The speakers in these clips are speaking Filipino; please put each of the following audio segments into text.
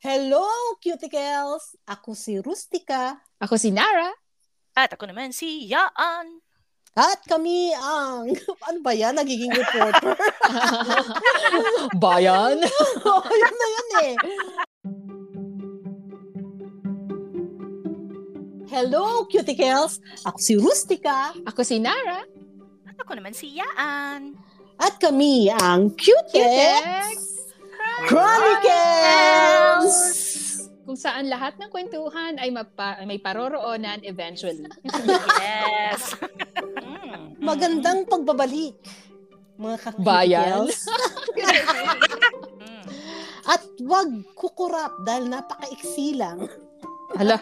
Hello, cuticles! Ako si Rustica. Ako si Nara. At ako naman si Yaan. At kami ang, ano ba yan, nagiging reporter? Bayan? oh, yun na yun eh. Hello, cuticles! Ako si Rustica. Ako si Nara. At ako naman si Yaan. At kami ang Cutex Chronicles! Kung saan lahat ng kwentuhan ay mapa, may paroroonan eventually. Yes. Magandang pagbabalik, mga ka- Bayan. cuticles. Mm. At wag kukurap dahil napakaiksi lang. Hala,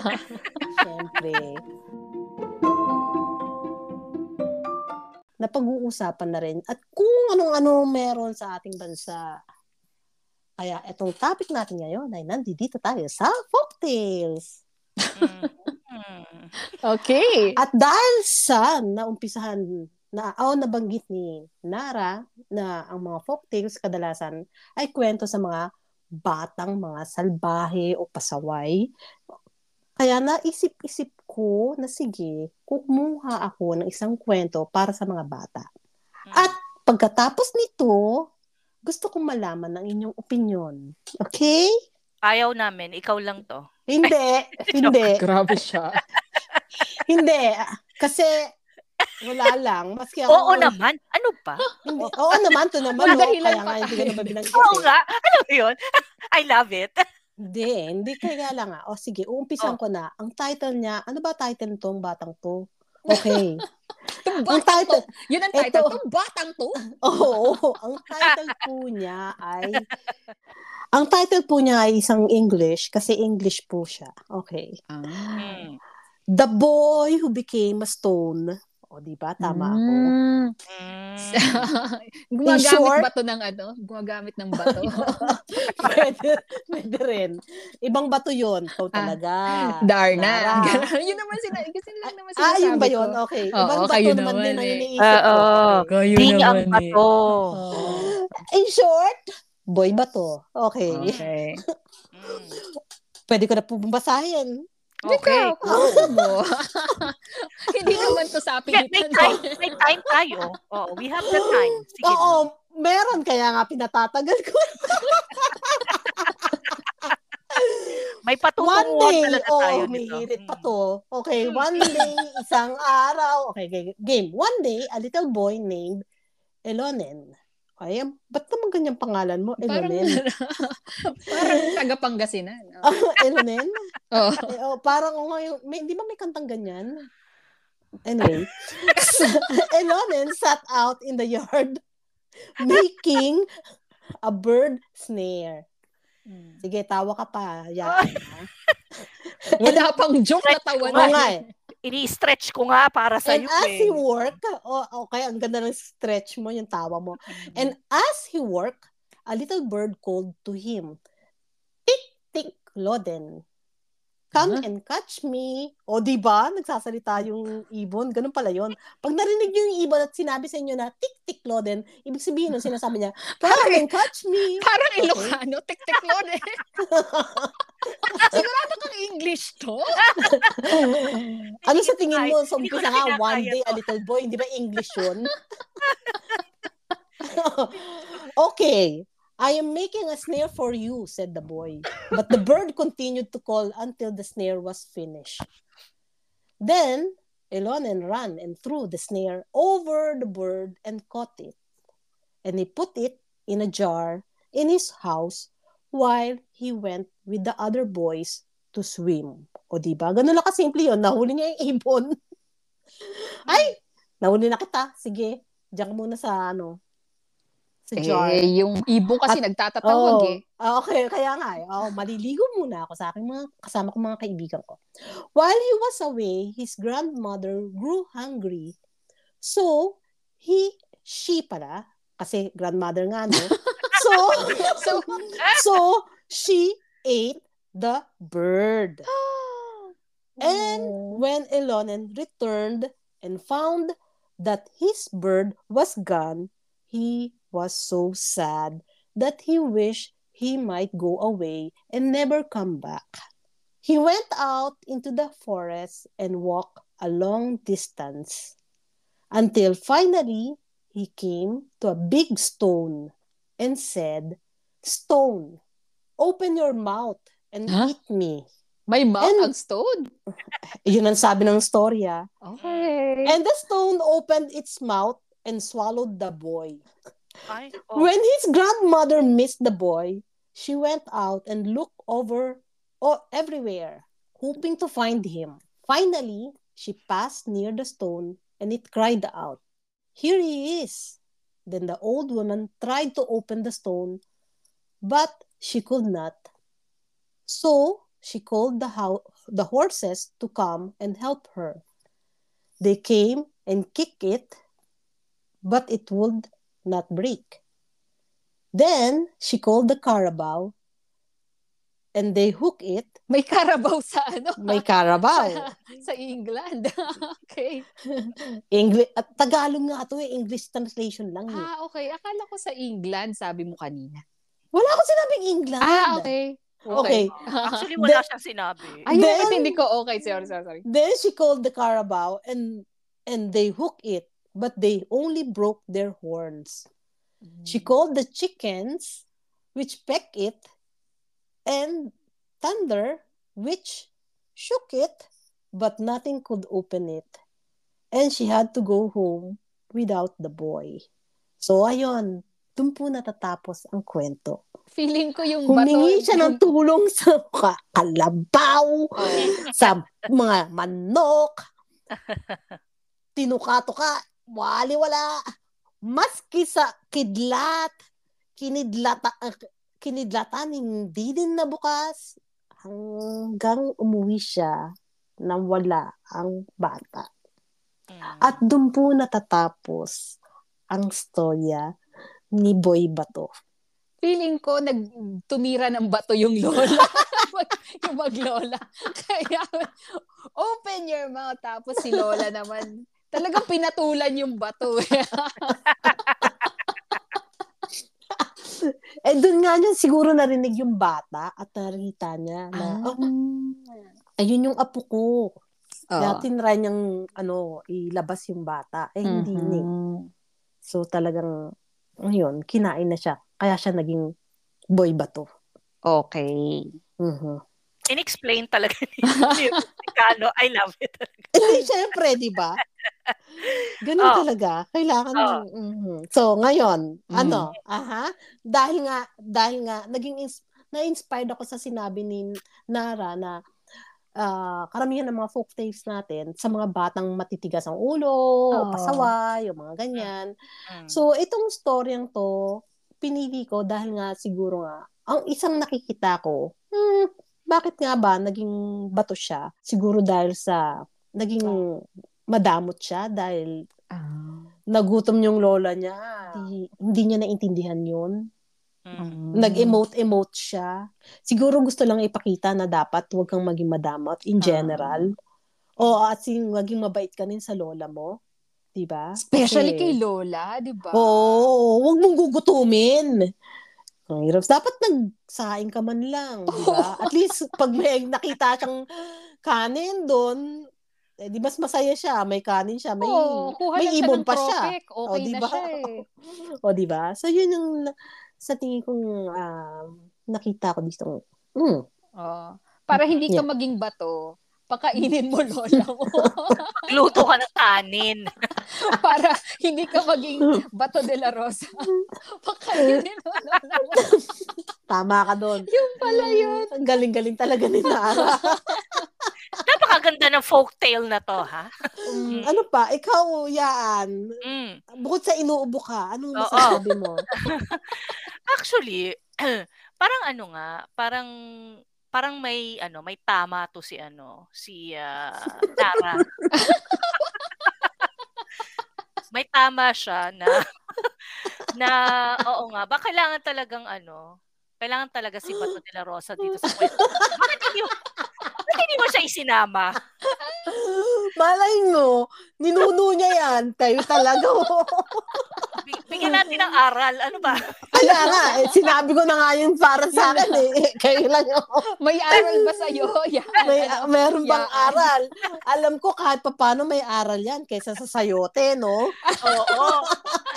Siyempre. Napag-uusapan na rin at kung anong-ano meron sa ating bansa. Kaya itong topic natin ngayon ay nandito tayo sa folktales. Mm. Mm. okay. At dahil sa naumpisahan na o nabanggit ni Nara na ang mga folktales kadalasan ay kwento sa mga batang mga salbahe o pasaway. Kaya naisip-isip ko na sige, kumuha ako ng isang kwento para sa mga bata. At pagkatapos nito, gusto kong malaman ng inyong opinion. Okay? Ayaw namin, ikaw lang to. Hindi, hindi, Grabe siya. hindi. Kasi wala lang. Maski ako. Oo naman. Ano pa? Hindi. Oo naman, to naman. Walang no? dahilan Kaya pa nga hindi ko naman binanggit. Oo eh. nga. Ano yun? I love it. Hindi, hindi kaya lang nga. O sige, uumpisan Oh. ko na. Ang title niya, ano ba title nitong batang to? Okay. Itong ang batang to. title, Yun ang title. Ito. Itong batang to. oo, ang title po niya ay, ang title po niya ay isang English, kasi English po siya. Okay. Ah. Mm. The Boy Who Became a Stone. O, di ba? Tama ako. Mm. Mm. Gumagamit short- ba to ng ano? Gumagamit ng bato. pwede, pwede rin. Ibang bato yun. Ikaw Ah, talaga. Darna. Ganun. yun naman sila. Kasi lang naman Ah, sinasabi yun ba ko. yun? Okay. Oo, Ibang bato kayo naman, naman din ang eh. iniisip Oo. ko. Okay. Kayo Ding ang naman eh. bato. Oh. In short, boy bato. Okay. Okay. Mm. Pwede ko na po basahin. Okay. Ikaw, gusto mo. Hindi naman to sa May, may time, may time tayo. Oo, we have the time. Sige. Oo, meron. Kaya nga pinatatagal ko. May One patutunguhan day, talaga tayo oh, may dito. hirit pa Mm. to. Okay, one day, isang araw. Okay, game. One day, a little boy named Elonen. Ay, ba't naman ganyang pangalan mo? Parang, Elonen. parang taga Pangasinan. Ah, Elonen? Oh. Oh, parang oh, may, di ba may kantang ganyan? Anyway, Elonen sat out in the yard making a bird snare. Sige, tawa ka pa. Yan. Wala pang joke na tawa Oo nga eh. Ini-stretch ko nga para sa And iyo as he eh. work, oh, okay, ang ganda ng stretch mo, yung tawa mo. Mm. And as he work, a little bird called to him, Tick, tick, Loden. Come Huh? and catch me. O, di ba? Nagsasalita yung ibon. Ganun pala yun. Pag narinig niyo yung ibon at sinabi sa inyo na, tick, tick, Loden, ibig sabihin nung sinasabi niya, come and catch me. Parang Ilocano, tik-tik lord eh. Sigurado kang English to? ano sa tingin mo? So, umpisa nga, one day, a little boy. Hindi ba English yun? okay. I am making a snare for you, said the boy. But the bird continued to call until the snare was finished. Then, Elonen ran and threw the snare over the bird and caught it. And he put it in a jar in his house while he went with the other boys to swim. O di ba? Ganun lang kasimple yun. Nahuli niya yung ibon. Ay! Nahuli na kita. Sige. Diyan ka muna sa ano. Sa jar. Eh, yung ibon kasi nagtatatawag Oo. eh. Ah, okay, kaya nga eh. Oh, maliligo muna ako sa aking mga kasama ko mga kaibigan ko. While he was away, his grandmother grew hungry. So, he, she pala, kasi grandmother nga, no? So, So, so, she ate the bird. And when Elonen returned and found that his bird was gone, he was so sad that he wished he might go away and never come back. He went out into the forest and walked a long distance until finally he came to a big stone and said, Stone, open your mouth and Huh? eat me. May mouth And- ang stone. Yun ang sabi ng storya. Okay. And the stone opened its mouth and swallowed the boy. Ay, oh. When his grandmother missed the boy, she went out and looked over oh, everywhere, hoping to find him. Finally, she passed near the stone and it cried out, Here he is. Then the old woman tried to open the stone, but she could not. So she called the, ho- the horses to come and help her. They came and kicked it, but it would not break. Then she called the Carabao and they hook it. May karabaw sa ano? May Carabao. sa, sa England. okay. English, at Tagalog nga to eh. English translation lang eh. Ah, okay. Akala ko sa England, sabi mo kanina. Wala ko sinabing England. Ah, okay. Okay. Actually, wala The- siyang sinabi. Ayun, Then- then, hindi ko okay. Sorry, sorry, sorry. Then she called the Carabao and and they hook it, but they only broke their horns. She called the chickens, which peck it, and thunder, which shook it, but nothing could open it. And she had to go home without the boy. So, ayun, dun po natatapos ang kwento. Feeling ko yung bato. Humingi siya ng tulong sa ka- kalabaw, sa mga manok, tinuka-tuka, wali-wala, maski sa kidlat, kinidlata, ah, kinidlatan, hindi din nabukas, hanggang umuwi siya nang wala ang bata. Mm. At doon po natatapos ang storya ni Boy Bato. Feeling ko nagtumira ng bato yung lola. yung maglola. Kaya, open your mouth. Tapos si lola naman, talagang pinatulan yung bato. Eh, doon nga niya siguro narinig yung bata at nakita niya na, Ah. oh, ayun yung apo ko. Kaya Oo. tinry niyang, ano, ilabas yung bata. Eh, hindi Mhm. ni. So, talagang, ayun, kinain na siya. Kaya siya naging boy bato. Okay. Mhm. In-explain talaga ni Mexicano. I love it. Eh, syempre, di ba? Ganun Oh. talaga. Kailangan Oh. ng- mhm. So, ngayon, Mm. ano, aha, dahil nga, dahil nga, naging, ins- na-inspired ako sa sinabi ni Nara na ah, karamihan ng mga folk tales natin sa mga batang matitigas ang ulo, Oh. pasaway, yung mga ganyan. Mm. So, itong storyang to, pinili ko dahil nga siguro nga, ang isang nakikita ko, hmm, bakit nga ba naging bato siya? Siguro dahil sa, naging madamot siya dahil Ah. nagutom yung lola niya. Hindi, hindi niya naintindihan yun. Mm. Nag-emote-emote siya. Siguro gusto lang ipakita na dapat huwag kang maging madamot in Ah. general. O at sing maging mabait ka rin sa lola mo. Diba? Especially Kasi- kay lola, di ba? Oo, wag mong gugutumin. Ang hirap. Dapat nagsaing ka man lang, di ba? At least pag may nakita siyang kanin doon, eh, di mas masaya siya, may kanin siya, may kuha may siya ibon ng pa siya. Okay O, di na ba? siya eh. O, di ba? So, yun yung sa tingin kong ah, nakita ko dito. Mm. Oo. Para hindi ka Yeah. maging bato, pakainin mo lola mo. Luto ka ng kanin. Para hindi ka maging bato de la rosa. pakainin mo lola mo. Tama ka doon. Yung pala yun. Ang galing-galing talaga ni Nara. Napakaganda ng folktale na to, ha? Mm, ano pa? Ikaw, Yaan. Mm. Bukod sa inuubo ka, anong Oo. masasabi mo? Actually, parang ano nga, parang parang may ano, may tama to si ano, si ah, Tara. may tama siya na na oo nga, ba kailangan talagang ano, kailangan talaga si Bato de la Rosa dito sa kwento. Bakit hindi hindi mo siya isinama? Malay mo, ninuno niya yan. Tayo talaga. Oh. Bi- Bigyan natin ng aral. Ano ba? Kaya nga, eh, sinabi ko na nga yun para sa akin eh. Kayo lang ako. May aral ba sa'yo? Yan. May, ano? meron bang Yan. aral? Alam ko kahit paano may aral yan kaysa sa sayote, no? Oo.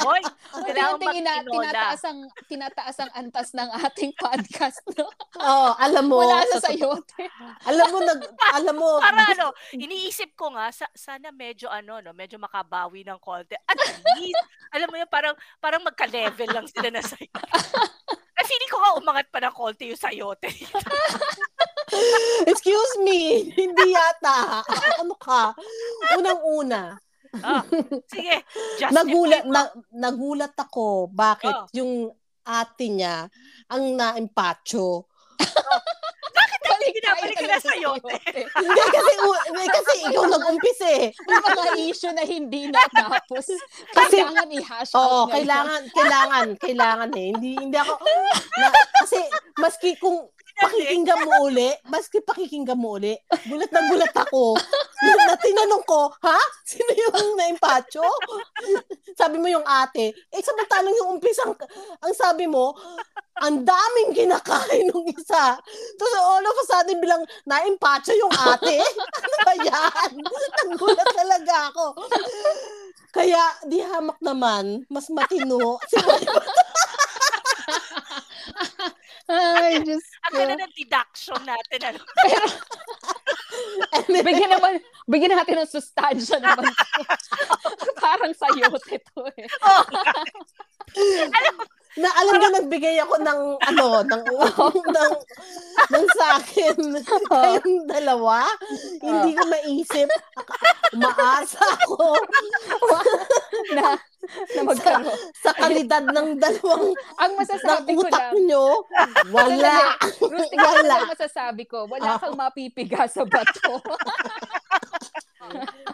Hoy, kailangan Unti-unti ina, magtinola. tinataas ang, tinataas ang antas ng ating podcast. No? Oo, alam mo. Wala sa sa- sayote. Alam mo, nag, alam mo, Para ano, iniisip ko nga, sa, sana medyo ano, no, medyo makabawi ng konti. At least, alam mo yun, parang, parang magka-level lang sila na sayo. Eh, feeling ko nga umangat pa ng konti yung sayote. excuse me, hindi yata. Ano ka? Unang-una, Ah, sige, just nagulat, na, nagulat ako bakit Oh. yung ate niya ang naimpacho. Balik binabalik ka na sayote. Hindi kasi, u- hindi kasi ikaw nag-umpisa eh. May mga issue na hindi natapos. Kasi- Kailangan i-hash out Oo, kailangan, kailangan, kailangan eh. Hindi, hindi ako, na, kasi maski kung pakikinggan mo uli, maski pakikinggan mo uli, gulat na gulat ako. Na, na tinanong ko, ha? Sino yung naimpacho? sabi mo yung ate. Eh, samantalang yung umpisang, ang sabi mo, ang daming kinakain ng isa. Tapos all of a sudden, bilang naimpacho yung ate. ano ba yan? Nagulat talaga ako. Kaya, di hamak naman, mas matino. Si Ay, Diyos Ang ganda ng deduction natin. Ano? Bigyan naman, bigyan natin ng sustansya naman. Parang sayote to eh. Oh, na alam mo nagbigay ako ng ano ng ng ng sa akin kayong dalawa hindi ko maisip umaasa ako Na, na magkaroon. sa kalidad ng dalawang Ang ng masasabi ko utak lang, nyo wala Rustic, Wala. wala. Ang masasabi ko, wala kang mapipiga sa bato.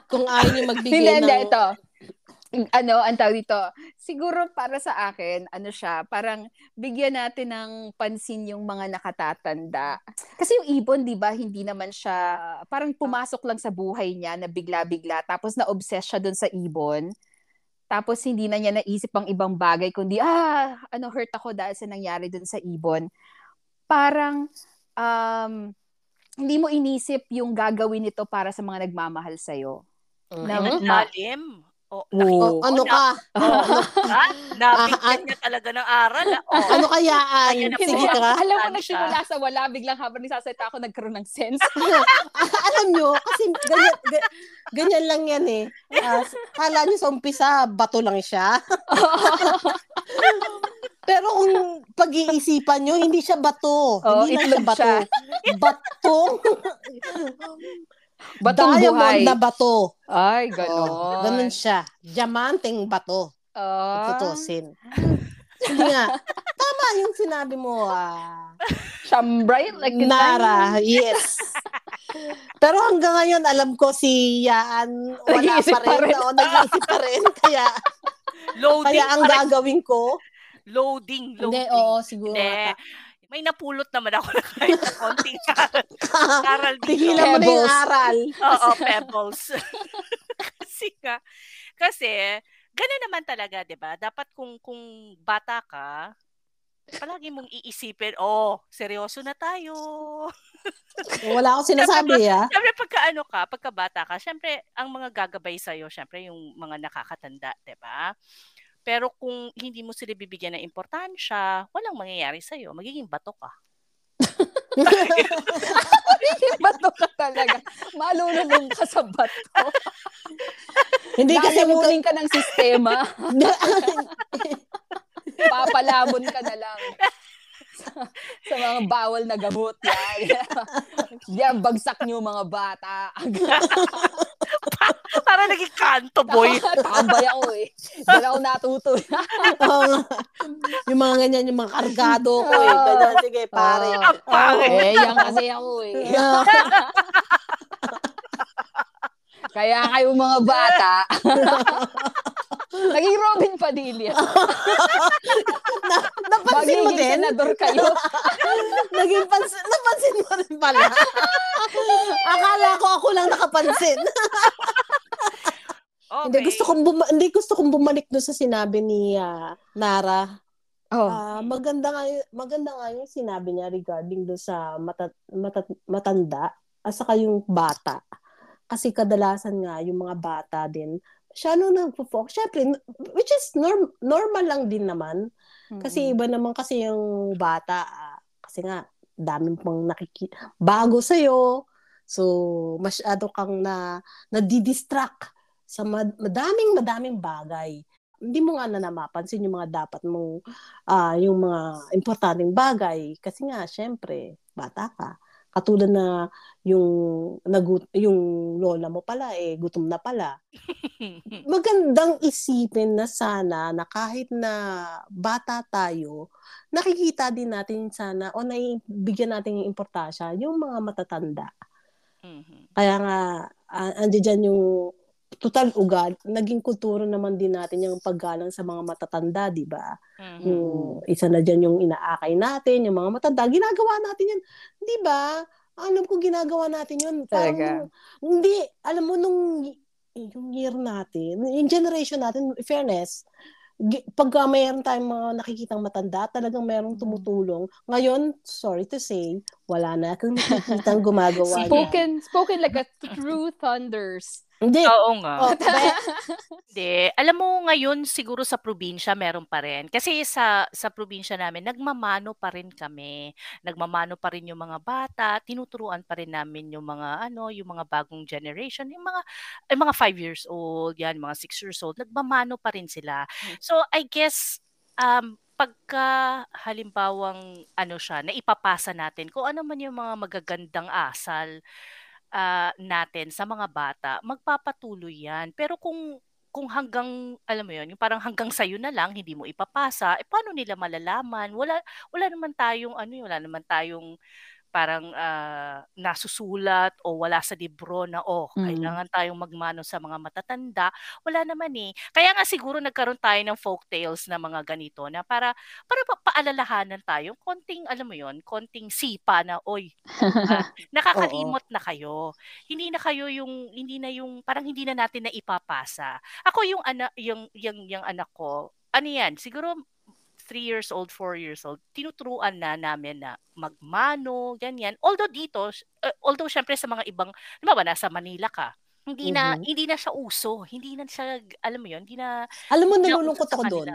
kung ayaw nyo magbigay hindi, ng ito. Ano, ang tawag dito. Siguro para sa akin, ano siya, parang bigyan natin ng pansin yung mga nakatatanda. Kasi yung ibon, di ba, hindi naman siya, parang pumasok lang sa buhay niya na bigla-bigla, tapos na-obsess siya dun sa ibon. Tapos hindi na niya naisip ang ibang bagay, kundi, ah, ano, hurt ako dahil sa nangyari dun sa ibon. Parang, um, hindi mo inisip yung gagawin nito para sa mga nagmamahal sa'yo. Na, Mhm. Lalim. Oh, Oo. O, ano ka Oh, ha? Nabigyan Ah, ah. niya talaga ng aral. ah. Oh. ano na po. sige ka Alam mo, Ano nagsimula sa wala, biglang habang nagsasalita ako, nagkaroon ng sense. alam nyo kasi ganyan, ga- ganyan lang yan eh Ah, kala nyo sa umpisa bato lang siya Pero kung pag-iisipan nyo, hindi siya bato. Oo, hindi lang siya bato. siya. Batong, Batong diamond buhay. na bato. Ay, Oo, ganon. ganun siya. Diamanteng bato. Ah, Tutusin. hindi nga. Tama yung sinabi mo, ah. Shambray, like in Nara, yes. Pero hanggang ngayon, alam ko si Yaan, wala Nag-iisip pa pa rin. rin. Oo, nag-iisip pa rin. Kaya, Loading. kaya ang rin. gagawin ko, Loading. Loading. hindi, oo, siguro. Hindi. May napulot naman ako na kahit na konting aral, aral dito. Tigilan mo na yung Pebbles. aral. Oo, pebbles. kasi nga, kasi, gano'n naman talaga, di ba? Dapat kung, kung bata ka, palagi mong iisipin, oh, seryoso na tayo. Wala akong sinasabi, ah. Siyempre, pagka ano ka, pagka bata ka, siyempre, ang mga gagabay sa'yo, siyempre, yung mga nakakatanda, di ba? Pero kung hindi mo sila bibigyan ng importansya, walang mangyayari sa'yo. Magiging bato ka. bato ka talaga. Malulunong ka sa bato. Hindi kasi Lalamunin ka ng sistema. Papalamon ka na lang. Sa, sa mga bawal na gamot. Yan. Yan, bagsak niyo mga bata. Para naging kanto, boy. Tambay ako eh. Diyan ako natuto. Nga. yung mga ganyan, yung mga kargado ko eh. Ganyan, sige, pare. Ang pangit. eh, yan kasi ako eh. Kaya kayo mga bata, naging Robin Padilla. Napansin mo Magiging din? senador kayo. Naging pansin, napansin mo rin pala. Okay. Hindi gusto kong buma- hindi gusto kong bumalik doon sa sinabi ni ah, Nara. Oh. Ah, maganda nga y- maganda nga yung sinabi niya regarding doon sa mata, mata, matanda at saka yung bata. Kasi kadalasan nga yung mga bata din masyado nagfo-focus. Syempre, n- which is norm, normal lang din naman. Kasi iba naman kasi yung bata. ah, kasi nga, daming pang nakikita. Bago sa'yo. So, masyado kang na, nadidistract sa mad- madaming madaming bagay. Hindi mo nga na namapansin yung mga dapat mong, ah, yung mga importanteng bagay. Kasi nga, syempre, bata ka. Katulad na yung, nagut- yung lola mo pala, eh, gutom na pala magandang isipin na sana na kahit na bata tayo, nakikita din natin sana o naibigyan natin yung importansya yung mga matatanda. Mhm. Kaya nga, uh, andiyan yung total ugat, naging kultura naman din natin yung paggalang sa mga matatanda, di ba? Mhm. Yung isa na dyan yung inaakay natin, yung mga matanda, ginagawa natin yan. Di ba? Alam ko ginagawa natin yun. Parang Talaga? nung- hindi, alam mo, nung yung year natin, yung generation natin, in fairness, gi- pagka mayroon tayong mga nakikitang matanda, talagang mayroong tumutulong. Ngayon, sorry to say, wala na akong nakikitang gumagawa. Spoken, spoken like a true thunders. Hindi. Oo nga. Oh, Hindi. Alam mo ngayon siguro sa probinsya meron pa rin. Kasi sa sa probinsya namin nagmamano pa rin kami. Nagmamano pa rin yung mga bata, tinuturuan pa rin namin yung mga ano, yung mga bagong generation, yung mga yung mga 5 years old, yan, mga 6 years old, nagmamano pa rin sila. So I guess um pagka halimbawang ano siya, na ipapasa natin kung ano man yung mga magagandang asal ah, natin sa mga bata, magpapatuloy yan. Pero kung kung hanggang alam mo yon, yung parang hanggang sa'yo na lang, hindi mo ipapasa, eh paano nila malalaman? Wala wala naman tayong ano, wala naman tayong parang ah, nasusulat o wala sa libro na oh, Mm. kailangan tayong magmano sa mga matatanda. Wala naman eh. Kaya nga siguro nagkaroon tayo ng folk tales na mga ganito na para para pa- paalalahanan tayo, konting alam mo yon, konting sipa na oy, ah, nakakalimot na kayo. Hindi na kayo yung hindi na yung parang hindi na natin na ipapasa. Ako yung anak yung yung yung anak ko, ano yan, siguro 3 years old, 4 years old, tinuturuan na namin na magmano, ganyan. Although dito, uh, although syempre sa mga ibang, di ba nasa Manila ka, hindi na Mhm. hindi na siya uso, hindi na siya alam mo 'yon, hindi na alam mo, nalulungkot ako doon.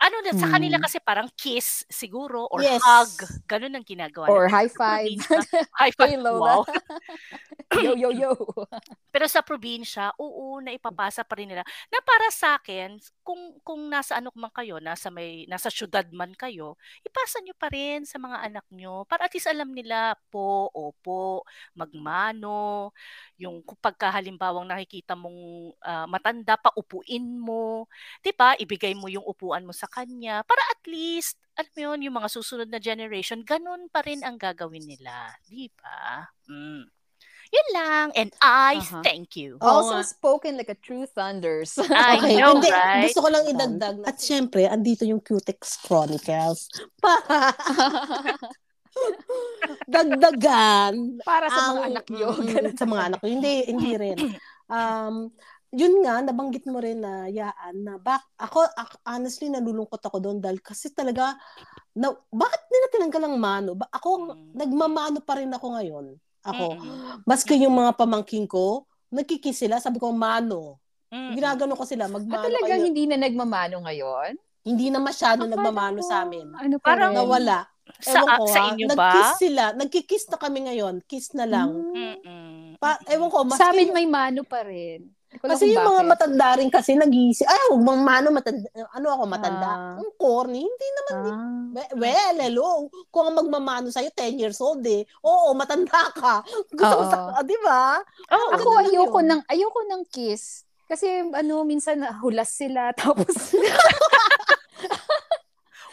Ano na sa kanila Mm. kasi parang kiss siguro or Yes. hug, ganun ang ginagawa Or high five. high five. Wow. yo, yo, yo. Pero sa probinsya, oo, naipapasa pa rin nila. Na para sa akin, kung kung nasa ano man kayo, nasa may nasa syudad man kayo, ipasa nyo pa rin sa mga anak nyo para at least alam nila po, opo, magmano, yung kung pagka halimbawang nakikita mong ah, matanda, paupuin mo, 'di ba? Ibigay mo yung upuan mo sa kanya para at least alam mo yun, yung mga susunod na generation, ganun pa rin ang gagawin nila, 'di ba? Mm. Yun lang. And I Uh-huh. thank you. Also nga. spoken like a true thunders. I Okay, know, hindi, right? gusto ko lang idagdag. na- At syempre, andito yung Cutex Chronicles. Pa- Dagdagan. Para sa mga ang- anak nyo. Mm, Ganun. sa mga anak ko. Hindi, hindi rin. Um, yun nga, nabanggit mo rin na yaan na bak ako, ako honestly nalulungkot ako doon dahil kasi talaga na, bakit nila tinanggal ang mano? Ba, ako Mm. nagmamano pa rin ako ngayon. Ako, Mm-mm. maski yung mga pamangking ko, nagkikis sila, sabi ko mano. Mm-mm. Ginagano ko sila, Ah, magmano talagang kayo. hindi na nagmamano ngayon? Hindi na masyado Akala nagmamano ko, sa amin. Ano pa Parang-? Nawala. Sa, Ewan ko sa ha. inyo ba? Nag-kiss sila. Nagkikiss na kami ngayon. Kiss na lang. Mm. Mm-mm. Pa, ewan ko, maski, Sa amin may mano pa rin. Kasi yung mga bakit. matanda rin kasi nag-iisip, ay, huwag mong mano, matanda, ano ako, matanda. Ah. Ang corny, hindi naman. Ah. We- Well, hello. Kung ang magmamano sa'yo, 10 years old eh. Oo, matanda ka. Gusto mo sa, ah, di ba? Oo. Ako ayoko yun. ng ayoko ng kiss. Kasi ano minsan hulas sila tapos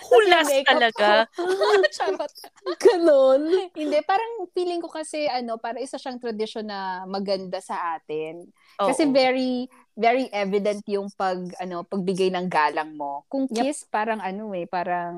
Hulas talaga. Charot. Ganon. Hindi, parang feeling ko kasi ano, para isa siyang tradisyon na maganda sa atin. Kasi Oo. very very evident yung pag ano, pagbigay ng galang mo. Kung Yep. kiss parang ano eh, parang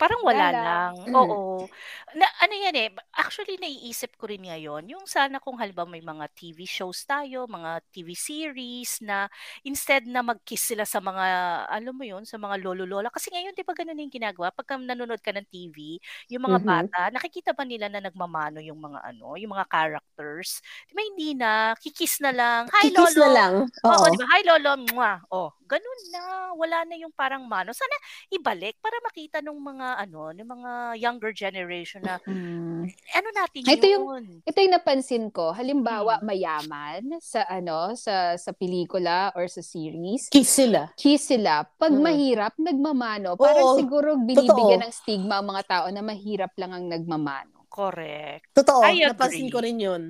Parang wala Wala. lang. Mm. Oo. Na ano yan eh, actually naiisip ko rin ngayon, yung sana kung halimbawa may mga TV shows tayo, mga TV series na instead na mag-kiss sila sa mga, alam mo yun, sa mga lolo-lola. Kasi ngayon, di ba ganun yung ginagawa? Pagka nanonood ka ng TV, yung mga Mhm. bata, nakikita ba nila na nagmamano yung mga ano, yung mga characters? Di ba hindi na? Kikiss na lang. Hi, Kikis lolo. na lang. Oo, Oo. di ba? Hi, lolo. Mwah. Oh, ganun na. Wala na yung parang mano. Sana ibalik para makita nung mga ano, ng mga younger generation na Mm. ano natin Ito yun. yung- Ito yung napansin ko. Halimbawa, Hmm. mayaman sa ano, sa sa pelikula or sa series. Kiss sila. Kiss sila. Pag Mm. mahirap, nagmamano. Parang Oo, siguro binibigyan ng stigma ang mga tao na mahirap lang ang nagmamano. Correct. Totoo. I agree. Napansin ko rin yun.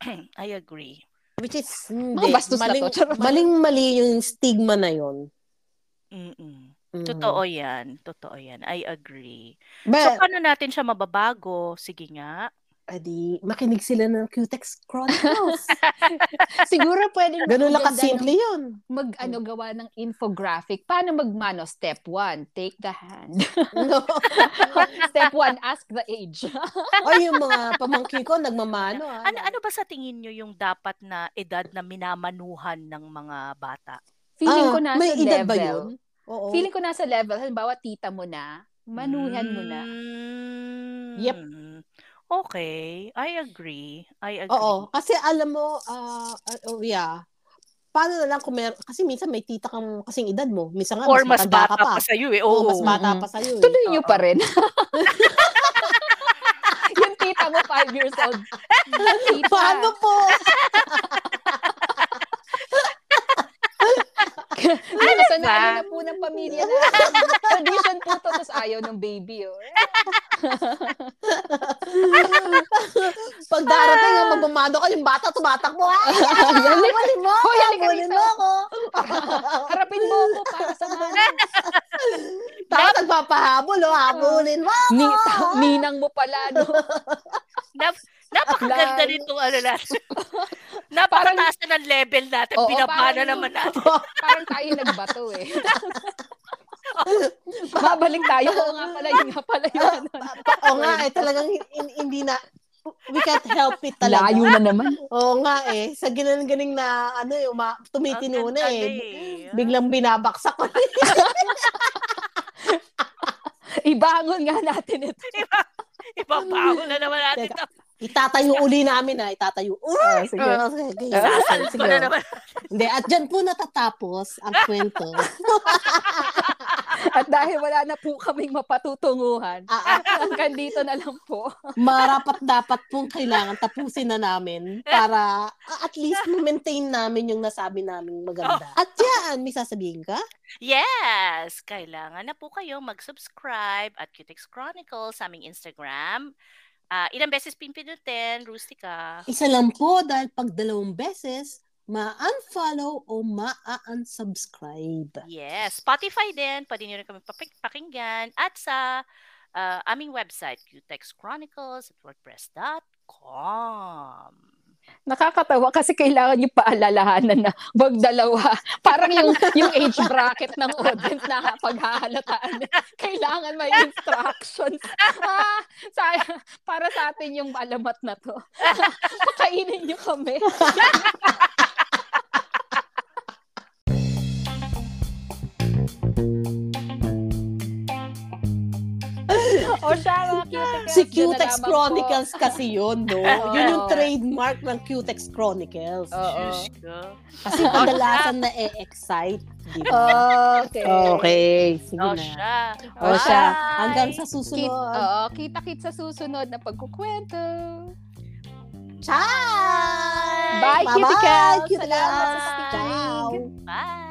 I agree. Which is, hindi. Mga bastos na maling, to. Charot. maling-mali yung stigma na yun. Mm-mm. Totoo yan. Totoo yan. I agree. So, But, paano natin siya mababago? Sige nga. adi, makinig sila ng Cutex Chronicles. siguro pwedeng Ganun lang maganda kasimple ng- yun. mag ano gawa ng infographic. Paano magmano? Step one, take the hand. No. Step one, ask the age. o yung mga pamangkin ko, nagmamano. ah. Ano, ano ba sa tingin nyo yung dapat na edad na minamanuhan ng mga bata? Feeling Ah, ko nasa may edad level. ba yun? Oo. Feeling ko nasa level, halimbawa tita mo na, manuhan mo na. Mm. Yep. Okay. I agree. I agree. Oo. Kasi alam mo, ah, ah, oh, yeah. Paano na lang kung mer- kasi minsan may tita kang kasing edad mo. Minsan nga, Or mas matanda bata ka pa sa'yo eh. Oo, Oo. mas bata pa sa'yo eh. Tuloy nyo Oo. pa rin. yung tita mo, five years old. Tita. Paano po? Ano sa ba? ano na po ng pamilya na. Tradition po to, tapos ayaw ng baby. Oh. Pag darating nga magmamano ka, yung bata tumatakbo. Ay, habulin mo ako, rito. mo ako. Harapin mo ako para sa mga Tapos nagpapahabol, oh, habulin mo. Ni, ninang mo pala, no? Nap- napakaganda nitong ano natin. Napakataas na ng level natin. Oo, Binabana parang- naman natin. Parang tayo nagbato eh. Babalik tayo. Oo nga pala, yun nga pala yun. Oo nga, eh, talagang hin- hin- hindi na, we can't help it talaga. Layo na naman. Oo nga eh, sa galing-galing na, ano eh, uma, tumitino na eh. eh. Biglang binabaksak ko. Ibangon nga natin ito. Ipabaho na naman natin. Teka. Itatayo uli namin ha, itatayo. Ah, sige. Ah, sige. Sasal Sige. na naman. Hindi, at dyan po natatapos ang kwento. At dahil wala na po kaming mapatutunguhan, Ah, ah, hanggang dito na lang po. marapat dapat pong kailangan tapusin na namin para ah, at least maintain namin yung nasabi namin maganda. At yan, may sasabihin ka? Yes! Kailangan na po kayo mag-subscribe at Cutex Chronicles sa aming Instagram. Ah, ilang beses pinpinutin, Rustica? Isa lang po dahil pag dalawang beses, ma-unfollow o ma-unsubscribe. Yes. Spotify din. Pwede nyo rin kami pakinggan. At sa ah, aming website, cutexchronicles at wordpress.com. Nakakatawa kasi kailangan yung paalalahanan na wag dalawa. Parang yung, yung age bracket ng audience na paghahalataan. Kailangan may instructions. Ah, sa, para sa atin yung alamat na to. Pakainin nyo kami. O siya, mga cuticles. Si Cutex. Chronicles kasi yun, no? Yun yung trademark ng Cutex Chronicles. Oo. Diyos ko. Kasi kadalasan na e-excite. Di ba? Okay. Okay, sige Oh, na. siya. O siya, Bye! hanggang sa Kit, susunod. oo, kita-kit sa susunod na pagkukwento. Ciao! Bye, Bye-bye, cuticles! cuticles! Salamat sa! Bye!